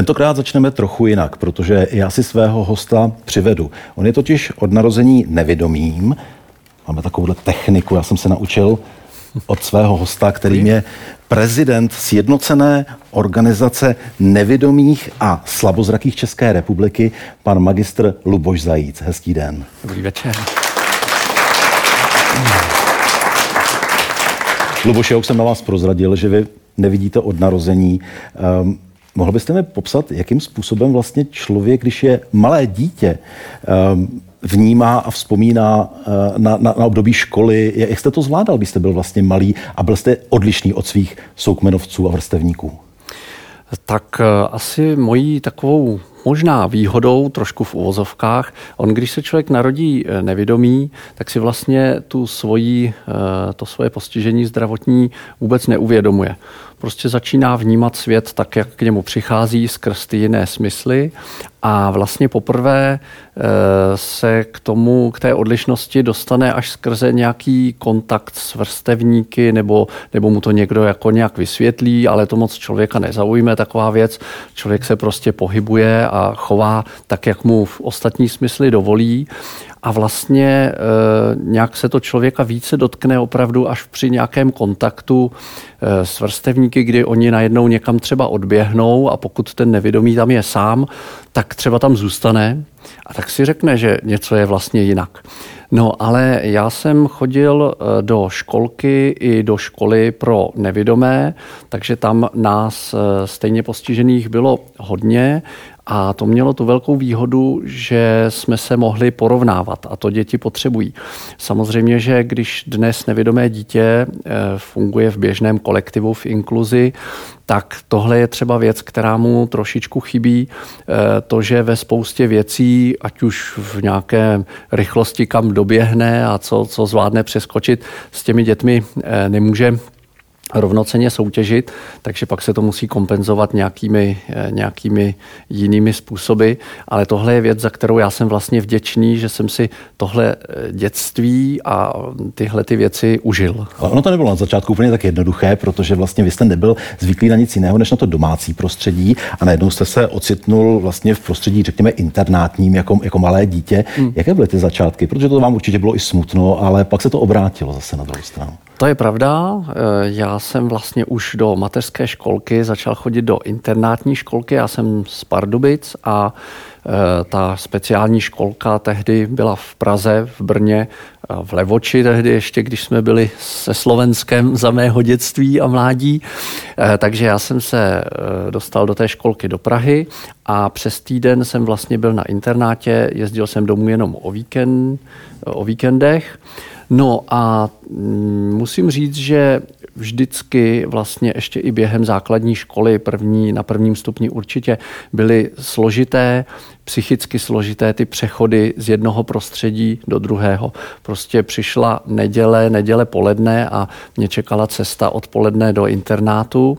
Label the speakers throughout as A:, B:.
A: Tentokrát začneme trochu jinak, protože já si svého hosta přivedu. On je totiž od narození nevědomým. Máme takovouhle techniku, já jsem se naučil od svého hosta, kterým je prezident Sjednocené organizace nevědomých a slabozrakých České republiky, pan magistr Luboš Zajíc. Hezký den.
B: Dobrý večer.
A: Luboš, já už jsem na vás prozradil, že vy nevidíte od narození. Um, Mohl byste mi popsat, jakým způsobem vlastně člověk, když je malé dítě, ehm, vnímá a vzpomíná eh, na, na, na období školy. Jak jste to zvládal, když jste byl vlastně malý a byl jste odlišný od svých soukmenovců a vrstevníků?
B: Tak eh, asi mojí takovou možná výhodou, trošku v uvozovkách, on, když se člověk narodí eh, nevědomý, tak si vlastně tu svoji, to svoje postižení zdravotní vůbec neuvědomuje prostě začíná vnímat svět tak, jak k němu přichází skrz ty jiné smysly a vlastně poprvé eh, se k tomu, k té odlišnosti dostane až skrze nějaký kontakt s vrstevníky nebo, nebo mu to někdo jako nějak vysvětlí, ale to moc člověka nezaujme taková věc. Člověk se prostě pohybuje a chová tak, jak mu v ostatní smysly dovolí a vlastně e, nějak se to člověka více dotkne opravdu až při nějakém kontaktu e, s vrstevníky, kdy oni najednou někam třeba odběhnou a pokud ten nevědomý tam je sám, tak třeba tam zůstane a tak si řekne, že něco je vlastně jinak. No, ale já jsem chodil e, do školky i do školy pro nevědomé, takže tam nás e, stejně postižených bylo hodně a to mělo tu velkou výhodu, že jsme se mohli porovnávat a to děti potřebují. Samozřejmě, že když dnes nevědomé dítě eh, funguje v běžném kolektivu v inkluzi, tak tohle je třeba věc, která mu trošičku chybí. Eh, to, že ve spoustě věcí, ať už v nějaké rychlosti, kam doběhne a co, co zvládne přeskočit, s těmi dětmi eh, nemůže rovnoceně soutěžit, takže pak se to musí kompenzovat nějakými, eh, nějakými jinými způsoby. Ale tohle je věc, za kterou já jsem vlastně vděčný, že jsem si tohle eh, dětství a tyhle ty věci užil.
A: Ale ono to nebylo na začátku úplně tak jednoduché, protože vlastně vy jste nebyl zvyklý na nic jiného než na to domácí prostředí a najednou jste se ocitnul vlastně v prostředí, řekněme, internátním jako, jako malé dítě. Hmm. Jaké byly ty začátky? Protože to vám určitě bylo i smutno, ale pak se to obrátilo zase na druhou stranu.
B: To je pravda. Eh, já jsem vlastně už do mateřské školky začal chodit do internátní školky. Já jsem z Pardubic a eh, ta speciální školka tehdy byla v Praze, v Brně, eh, v Levoči tehdy ještě, když jsme byli se Slovenskem za mého dětství a mládí. Takže já jsem se dostal do té školky do Prahy a přes týden jsem vlastně byl na internátě, jezdil jsem domů jenom o, víkend, o víkendech. No a mm, musím říct, že vždycky vlastně ještě i během základní školy první, na prvním stupni určitě byly složité, psychicky složité ty přechody z jednoho prostředí do druhého. Prostě přišla neděle, neděle poledne a mě čekala cesta odpoledne do internátu.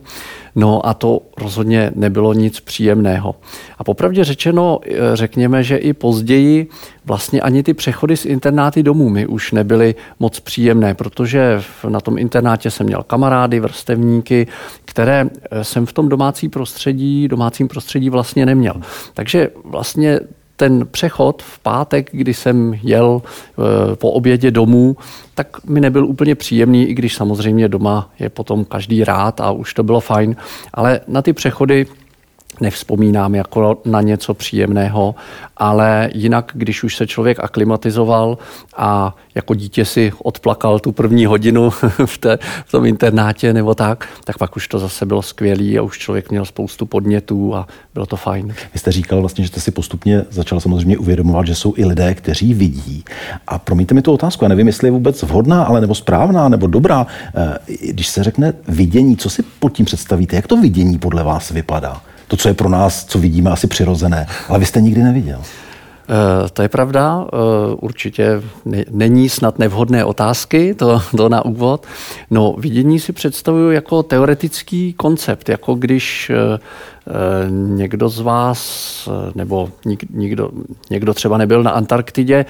B: No a to rozhodně nebylo nic příjemného. A popravdě řečeno, eh, řekněme, že i později vlastně ani ty přechody z internáty domů mi už nebyly moc příjemné, protože na tom internátě jsem měl kamarády, vrstevníky, které eh, jsem v tom domácí prostředí, domácím prostředí vlastně neměl. Takže vlastně ten přechod v pátek, kdy jsem jel eh, po obědě domů, tak mi nebyl úplně příjemný, i když samozřejmě doma je potom každý rád a už to bylo fajn. Ale na ty přechody nevzpomínám jako na něco příjemného, ale jinak, když už se člověk aklimatizoval a jako dítě si odplakal tu první hodinu v, té, v tom internátě nebo tak, tak pak už to zase bylo skvělé a už člověk měl spoustu podnětů a bylo to fajn.
A: Vy jste říkal vlastně, že jste si postupně začal samozřejmě uvědomovat, že jsou i lidé, kteří vidí. A promiňte mi tu otázku, já nevím, jestli je vůbec vhodná, ale nebo správná, nebo dobrá. Eh, když se řekne vidění, co si pod tím představíte? Jak to vidění podle vás vypadá? To, co je pro nás, co vidíme, asi přirozené. Ale vy jste nikdy neviděl.
B: To je pravda, určitě není snad nevhodné otázky, to, to na úvod. No, vidění si představuju jako teoretický koncept, jako když někdo z vás, nebo někdo, někdo třeba nebyl na Antarktidě,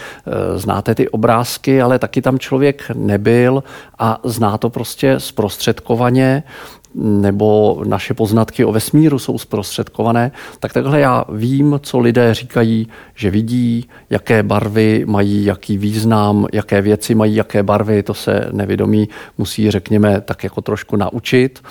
B: znáte ty obrázky, ale taky tam člověk nebyl a zná to prostě zprostředkovaně, nebo naše poznatky o vesmíru jsou zprostředkované, tak takhle já vím, co lidé říkají, že vidí, jaké barvy mají, jaký význam, jaké věci mají, jaké barvy, to se nevědomí musí, řekněme, tak jako trošku naučit.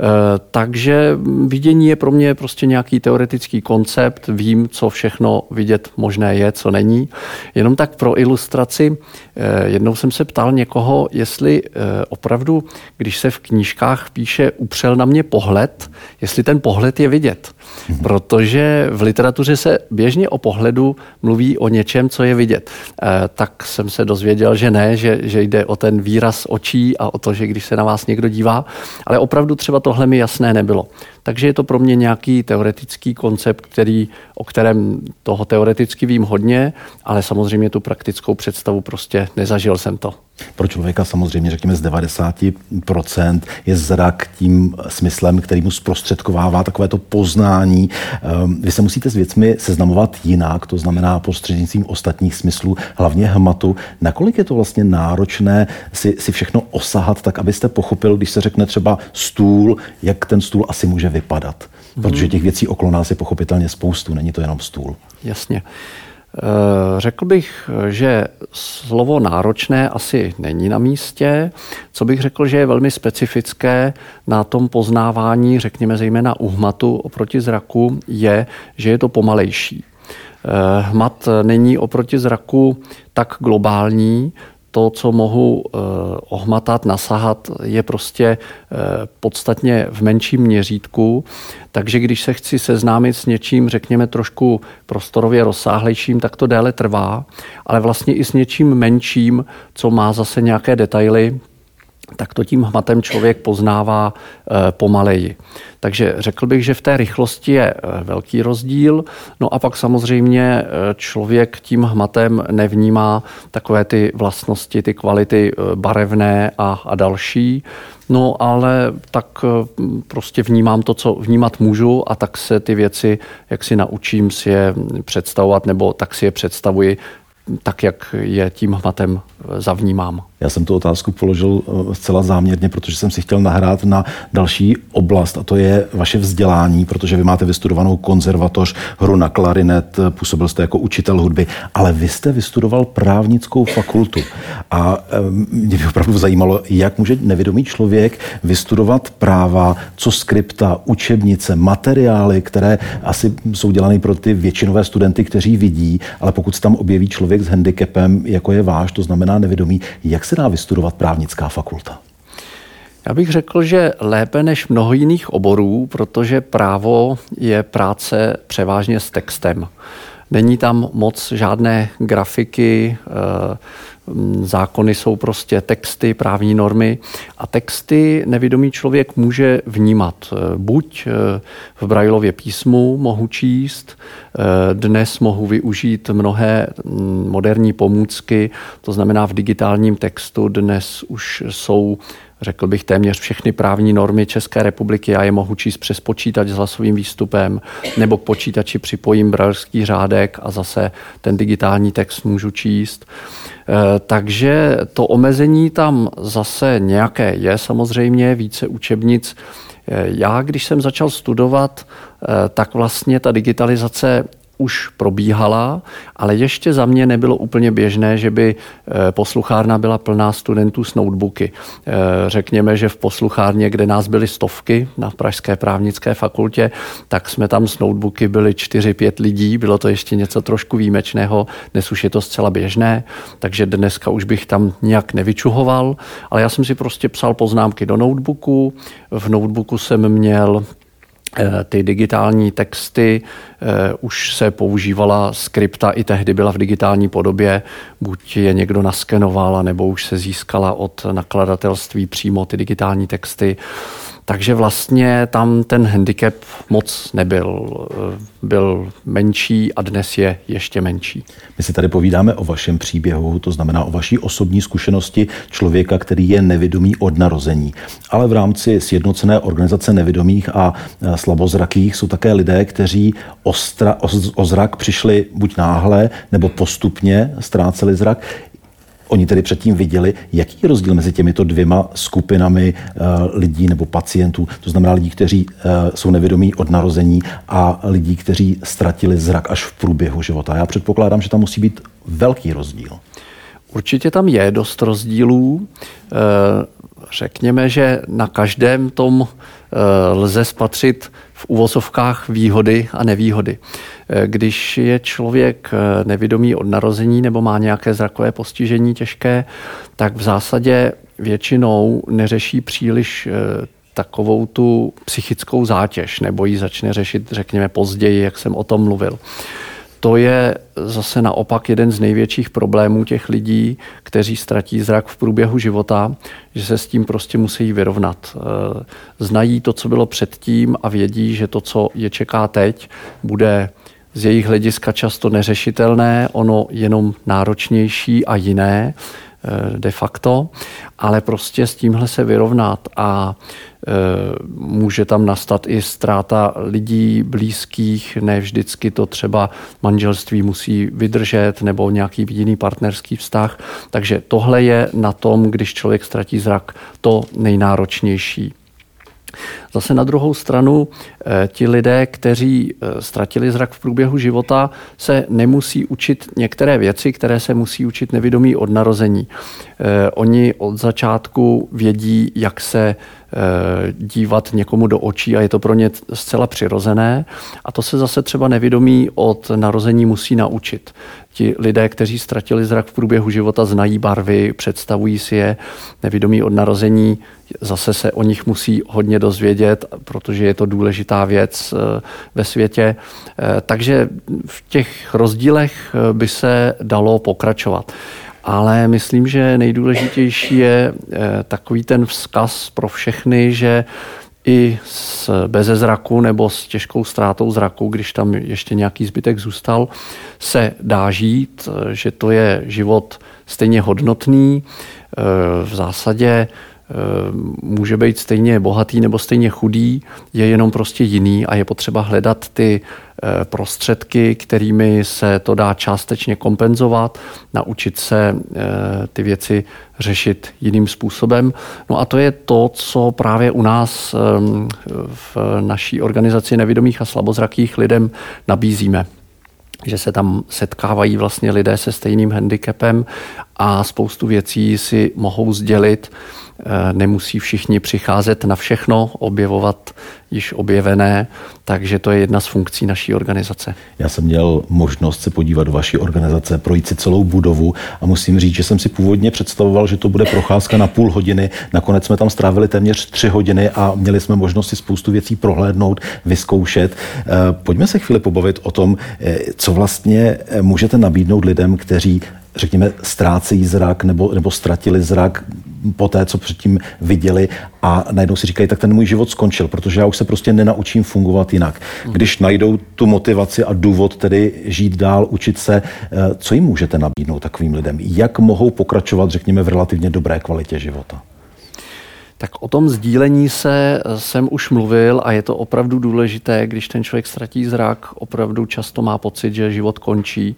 B: Eh, takže vidění je pro mě prostě nějaký teoretický koncept, vím, co všechno vidět možné je, co není. Jenom tak pro ilustraci, eh, jednou jsem se ptal někoho, jestli eh, opravdu, když se v knížkách píše upřel na mě pohled, jestli ten pohled je vidět. Mhm. Protože v literatuře se běžně o pohledu mluví o něčem, co je vidět. Tak jsem se dozvěděl, že ne, že, že jde o ten výraz očí a o to, že když se na vás někdo dívá, ale opravdu třeba tohle mi jasné nebylo. Takže je to pro mě nějaký teoretický koncept, který, o kterém toho teoreticky vím hodně, ale samozřejmě tu praktickou představu prostě nezažil jsem to.
A: Pro člověka samozřejmě, řekněme, z 90% je zrak tím smyslem, který mu zprostředkovává takové to poznání. Ehm, vy se musíte s věcmi seznamovat jinak, to znamená prostřednictvím ostatních smyslů, hlavně hmatu. Nakolik je to vlastně náročné si, si všechno osahat, tak abyste pochopil, když se řekne třeba stůl, jak ten stůl asi může vypadat. Protože těch věcí okolo nás je pochopitelně spoustu, není to jenom stůl.
B: Jasně. Eh, řekl bych, že slovo náročné asi není na místě. Co bych řekl, že je velmi specifické na tom poznávání, řekněme zejména u hmatu oproti zraku, je, že je to pomalejší. Eh, hmat není oproti zraku tak globální, to, co mohu eh, ohmatat, nasahat, je prostě eh, podstatně v menším měřítku. Takže když se chci seznámit s něčím, řekněme, trošku prostorově rozsáhlejším, tak to déle trvá, ale vlastně i s něčím menším, co má zase nějaké detaily, tak to tím hmatem člověk poznává eh, pomaleji. Takže řekl bych, že v té rychlosti je eh, velký rozdíl. No a pak samozřejmě eh, člověk tím hmatem nevnímá takové ty vlastnosti, ty kvality barevné a, a další. No ale tak prostě vnímám to, co vnímat můžu a tak se ty věci, jak si naučím si je představovat, nebo tak si je představuji tak, jak je tím hmatem zavnímám.
A: Já jsem tu otázku položil eh, zcela záměrně, protože jsem si chtěl nahrát na další oblast, a to je vaše vzdělání, protože vy máte vystudovanou konzervatoř, hru na klarinet, působil jste jako učitel hudby, ale vy jste vystudoval právnickou fakultu. A eh, mě by opravdu zajímalo, jak může nevědomý člověk vystudovat práva, co skripta, učebnice, materiály, které asi jsou dělané pro ty většinové studenty, kteří vidí, ale pokud se tam objeví člověk s handicapem, jako je váš, to znamená nevědomí, jak se dá vystudovat právnická fakulta?
B: Já bych řekl, že lépe než mnoho jiných oborů, protože právo je práce převážně s textem. Není tam moc žádné grafiky, eh, zákony jsou prostě texty, právní normy a texty nevědomý člověk může vnímat. Eh, buď eh, v Brailově písmu mohu číst, dnes mohu využít mnohé mm, moderní pomůcky, to znamená v digitálním textu dnes už jsou řekl bych, téměř všechny právní normy České republiky. Já je mohu číst přes počítač s hlasovým výstupem, nebo k počítači připojím bralský řádek a zase ten digitální text můžu číst. E, takže to omezení tam zase nějaké je samozřejmě, více učebnic. E, já, když jsem začal studovat, e, tak vlastně ta digitalizace už probíhala, ale ještě za mě nebylo úplně běžné, že by eh, posluchárna byla plná studentů s notebooky. Eh, řekněme, že v posluchárně, kde nás byly stovky na Pražské právnické fakultě, tak jsme tam s notebooky byli 4-5 lidí, bylo to ještě něco trošku výjimečného, dnes už je to zcela běžné, takže dneska už bych tam nějak nevyčuhoval, ale já jsem si prostě psal poznámky do notebooku, v notebooku jsem měl ty digitální texty eh, už se používala skripta, i tehdy byla v digitální podobě, buď je někdo naskenoval, nebo už se získala od nakladatelství přímo ty digitální texty. Takže vlastně tam ten handicap moc nebyl. Byl menší a dnes je ještě menší.
A: My si tady povídáme o vašem příběhu, to znamená o vaší osobní zkušenosti člověka, který je nevědomý od narození. Ale v rámci sjednocené organizace nevědomých a slabozrakých jsou také lidé, kteří o, stra, o, o zrak přišli buď náhle nebo postupně ztráceli zrak. Oni tedy předtím viděli, jaký je rozdíl mezi těmito dvěma skupinami uh, lidí nebo pacientů, to znamená lidí, kteří uh, jsou nevědomí od narození a lidí, kteří ztratili zrak až v průběhu života. Já předpokládám, že tam musí být velký rozdíl.
B: Určitě tam je dost rozdílů. Eh, řekněme, že na každém tom lze spatřit v uvozovkách výhody a nevýhody. Eh, když je člověk eh, nevědomý od narození nebo má nějaké zrakové postižení těžké, tak v zásadě většinou neřeší příliš eh, takovou tu psychickou zátěž, nebo ji začne řešit, řekněme, později, jak jsem o tom mluvil to je zase naopak jeden z největších problémů těch lidí, kteří ztratí zrak v průběhu života, že se s tím prostě musí vyrovnat. Eh, znají to, co bylo předtím a vědí, že to, co je čeká teď, bude z jejich hlediska často neřešitelné, ono jenom náročnější a jiné eh, de facto, ale prostě s tímhle se vyrovnat a může tam nastat i ztráta lidí blízkých, ne vždycky to třeba manželství musí vydržet nebo nějaký jiný partnerský vztah. Takže tohle je na tom, když člověk ztratí zrak, to nejnáročnější. Zase na druhou stranu eh, ti lidé, kteří eh, ztratili zrak v průběhu života, se nemusí učit některé věci, které se musí učit nevědomí od narození. Oni od začátku vědí, jak se Eh, dívat někomu do očí a je to pro ně zcela přirozené. A to se zase třeba nevědomí od narození musí naučit. Ti lidé, kteří ztratili zrak v průběhu života, znají barvy, představují si je. Nevědomí od narození zase se o nich musí hodně dozvědět, protože je to důležitá věc eh, ve světě. Eh, takže v těch rozdílech by se dalo pokračovat ale myslím, že nejdůležitější je eh, takový ten vzkaz pro všechny, že i s beze zraku nebo s těžkou ztrátou zraku, když tam ještě nějaký zbytek zůstal, se dá žít, eh, že to je život stejně hodnotný. Eh, v zásadě může být stejně bohatý nebo stejně chudý, je jenom prostě jiný a je potřeba hledat ty Eh, prostředky, kterými se to dá částečně kompenzovat, naučit se eh, ty věci řešit jiným způsobem. No a to je to, co právě u nás v naší organizaci nevědomých a slabozrakých lidem nabízíme že se tam setkávají vlastně lidé se stejným handicapem a spoustu věcí si mohou sdělit Eh, nemusí všichni přicházet na všechno, objevovat již objevené, takže to je jedna z funkcí naší organizace.
A: Já jsem měl možnost se podívat do vaší organizace, projít si celou budovu a musím říct, že jsem si původně představoval, že to bude procházka na půl hodiny. Nakonec jsme tam strávili téměř tři hodiny a měli jsme možnost si spoustu věcí prohlédnout, vyzkoušet. Eh, pojďme se chvíli pobavit o tom, eh, co vlastně můžete nabídnout lidem, kteří řekněme, ztrácejí zrak nebo, nebo ztratili zrak po té, co předtím viděli a najednou si říkají, tak ten můj život skončil, protože já už se prostě nenaučím fungovat jinak. Když najdou tu motivaci a důvod tedy žít dál, učit se, eh, co jim můžete nabídnout takovým lidem? Jak mohou pokračovat, řekněme, v relativně dobré kvalitě života?
B: Tak o tom sdílení se jsem už mluvil a je to opravdu důležité, když ten člověk ztratí zrak, opravdu často má pocit, že život končí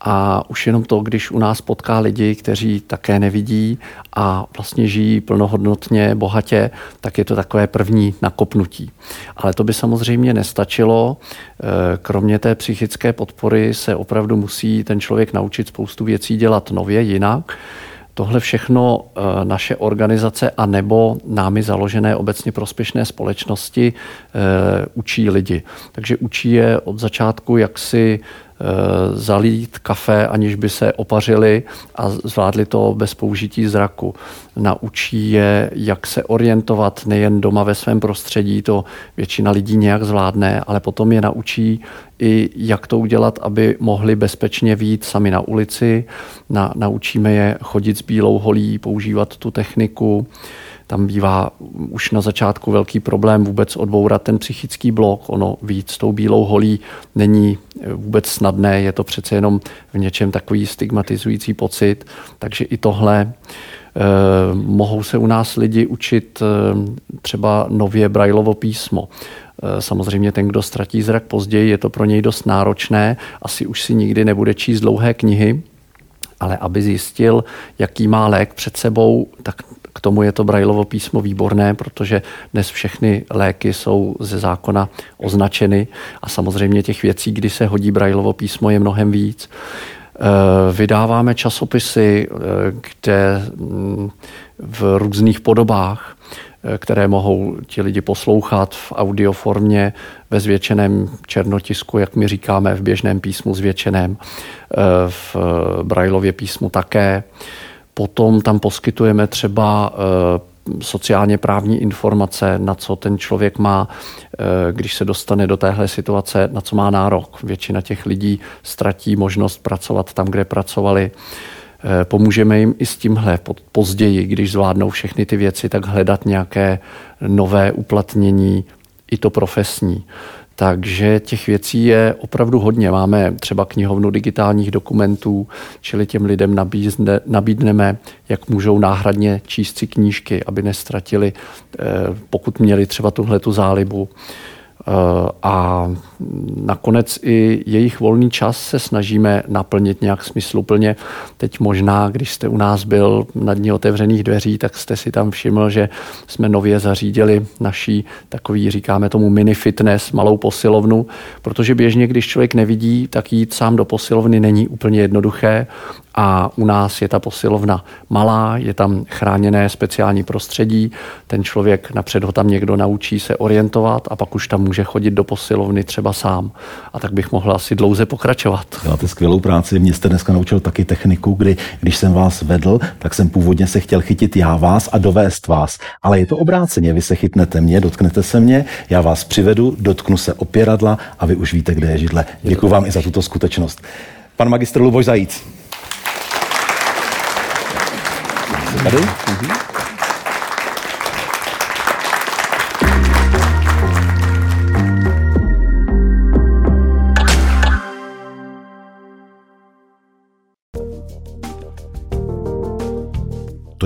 B: a už jenom to, když u nás potká lidi, kteří také nevidí a vlastně žijí plnohodnotně, bohatě, tak je to takové první nakopnutí. Ale to by samozřejmě nestačilo. E, kromě té psychické podpory se opravdu musí ten člověk naučit spoustu věcí dělat nově, jinak. Tohle všechno e, naše organizace a nebo námi založené obecně prospěšné společnosti e, učí lidi. Takže učí je od začátku, jak si Eh, zalít kafe, aniž by se opařili a zvládli to bez použití zraku. Naučí je, jak se orientovat nejen doma ve svém prostředí, to většina lidí nějak zvládne, ale potom je naučí i jak to udělat, aby mohli bezpečně výjít sami na ulici. Na, naučíme je chodit s bílou holí, používat tu techniku tam bývá už na začátku velký problém vůbec odbourat ten psychický blok. Ono víc s tou bílou holí není vůbec snadné, je to přece jenom v něčem takový stigmatizující pocit, takže i tohle eh, mohou se u nás lidi učit eh, třeba nově Brailovo písmo. Eh, samozřejmě ten, kdo ztratí zrak později, je to pro něj dost náročné. Asi už si nikdy nebude číst dlouhé knihy, ale aby zjistil, jaký má lék před sebou, tak k tomu je to Brailovo písmo výborné, protože dnes všechny léky jsou ze zákona označeny a samozřejmě těch věcí, kdy se hodí Brailovo písmo, je mnohem víc. Eh, vydáváme časopisy, eh, kde v různých podobách Eh, které mohou ti lidi poslouchat v audioformě ve zvětšeném černotisku, jak my říkáme, v běžném písmu zvětšeném, v Brailově písmu také. Potom tam poskytujeme třeba eh, sociálně právní informace, na co ten člověk má, když se dostane do téhle situace, na co má nárok. Většina těch lidí ztratí možnost pracovat tam, kde pracovali. Eh, pomůžeme jim i s tímhle později, když zvládnou všechny ty věci, tak hledat nějaké nové uplatnění, i to profesní. Takže těch věcí je opravdu hodně. Máme třeba knihovnu digitálních dokumentů, čili těm lidem nabídneme, jak můžou náhradně číst si knížky, aby nestratili, eh, pokud měli třeba tuhle tu zálibu. Eh, a nakonec i jejich volný čas se snažíme naplnit nějak smysluplně. Teď možná, když jste u nás byl na dní otevřených dveří, tak jste si tam všiml, že jsme nově zařídili naší takový, říkáme tomu mini fitness, malou posilovnu, protože běžně, když člověk nevidí, tak jít sám do posilovny není úplně jednoduché. A u nás je ta posilovna malá, je tam chráněné speciální prostředí, ten člověk napřed ho tam někdo naučí se orientovat a pak už tam může chodit do posilovny třeba sám. A tak bych mohl asi dlouze pokračovat.
A: Děláte skvělou práci. Mě jste dneska naučil taky techniku, kdy když jsem vás vedl, tak jsem původně se chtěl chytit já vás a dovést vás. Ale je to obráceně. Vy se chytnete mě, dotknete se mě, já vás přivedu, dotknu se opěradla a vy už víte, kde je židle. Děkuji vám i za tuto skutečnost. Pan magistr Luboš Zajíc. Tady? Mm-hmm.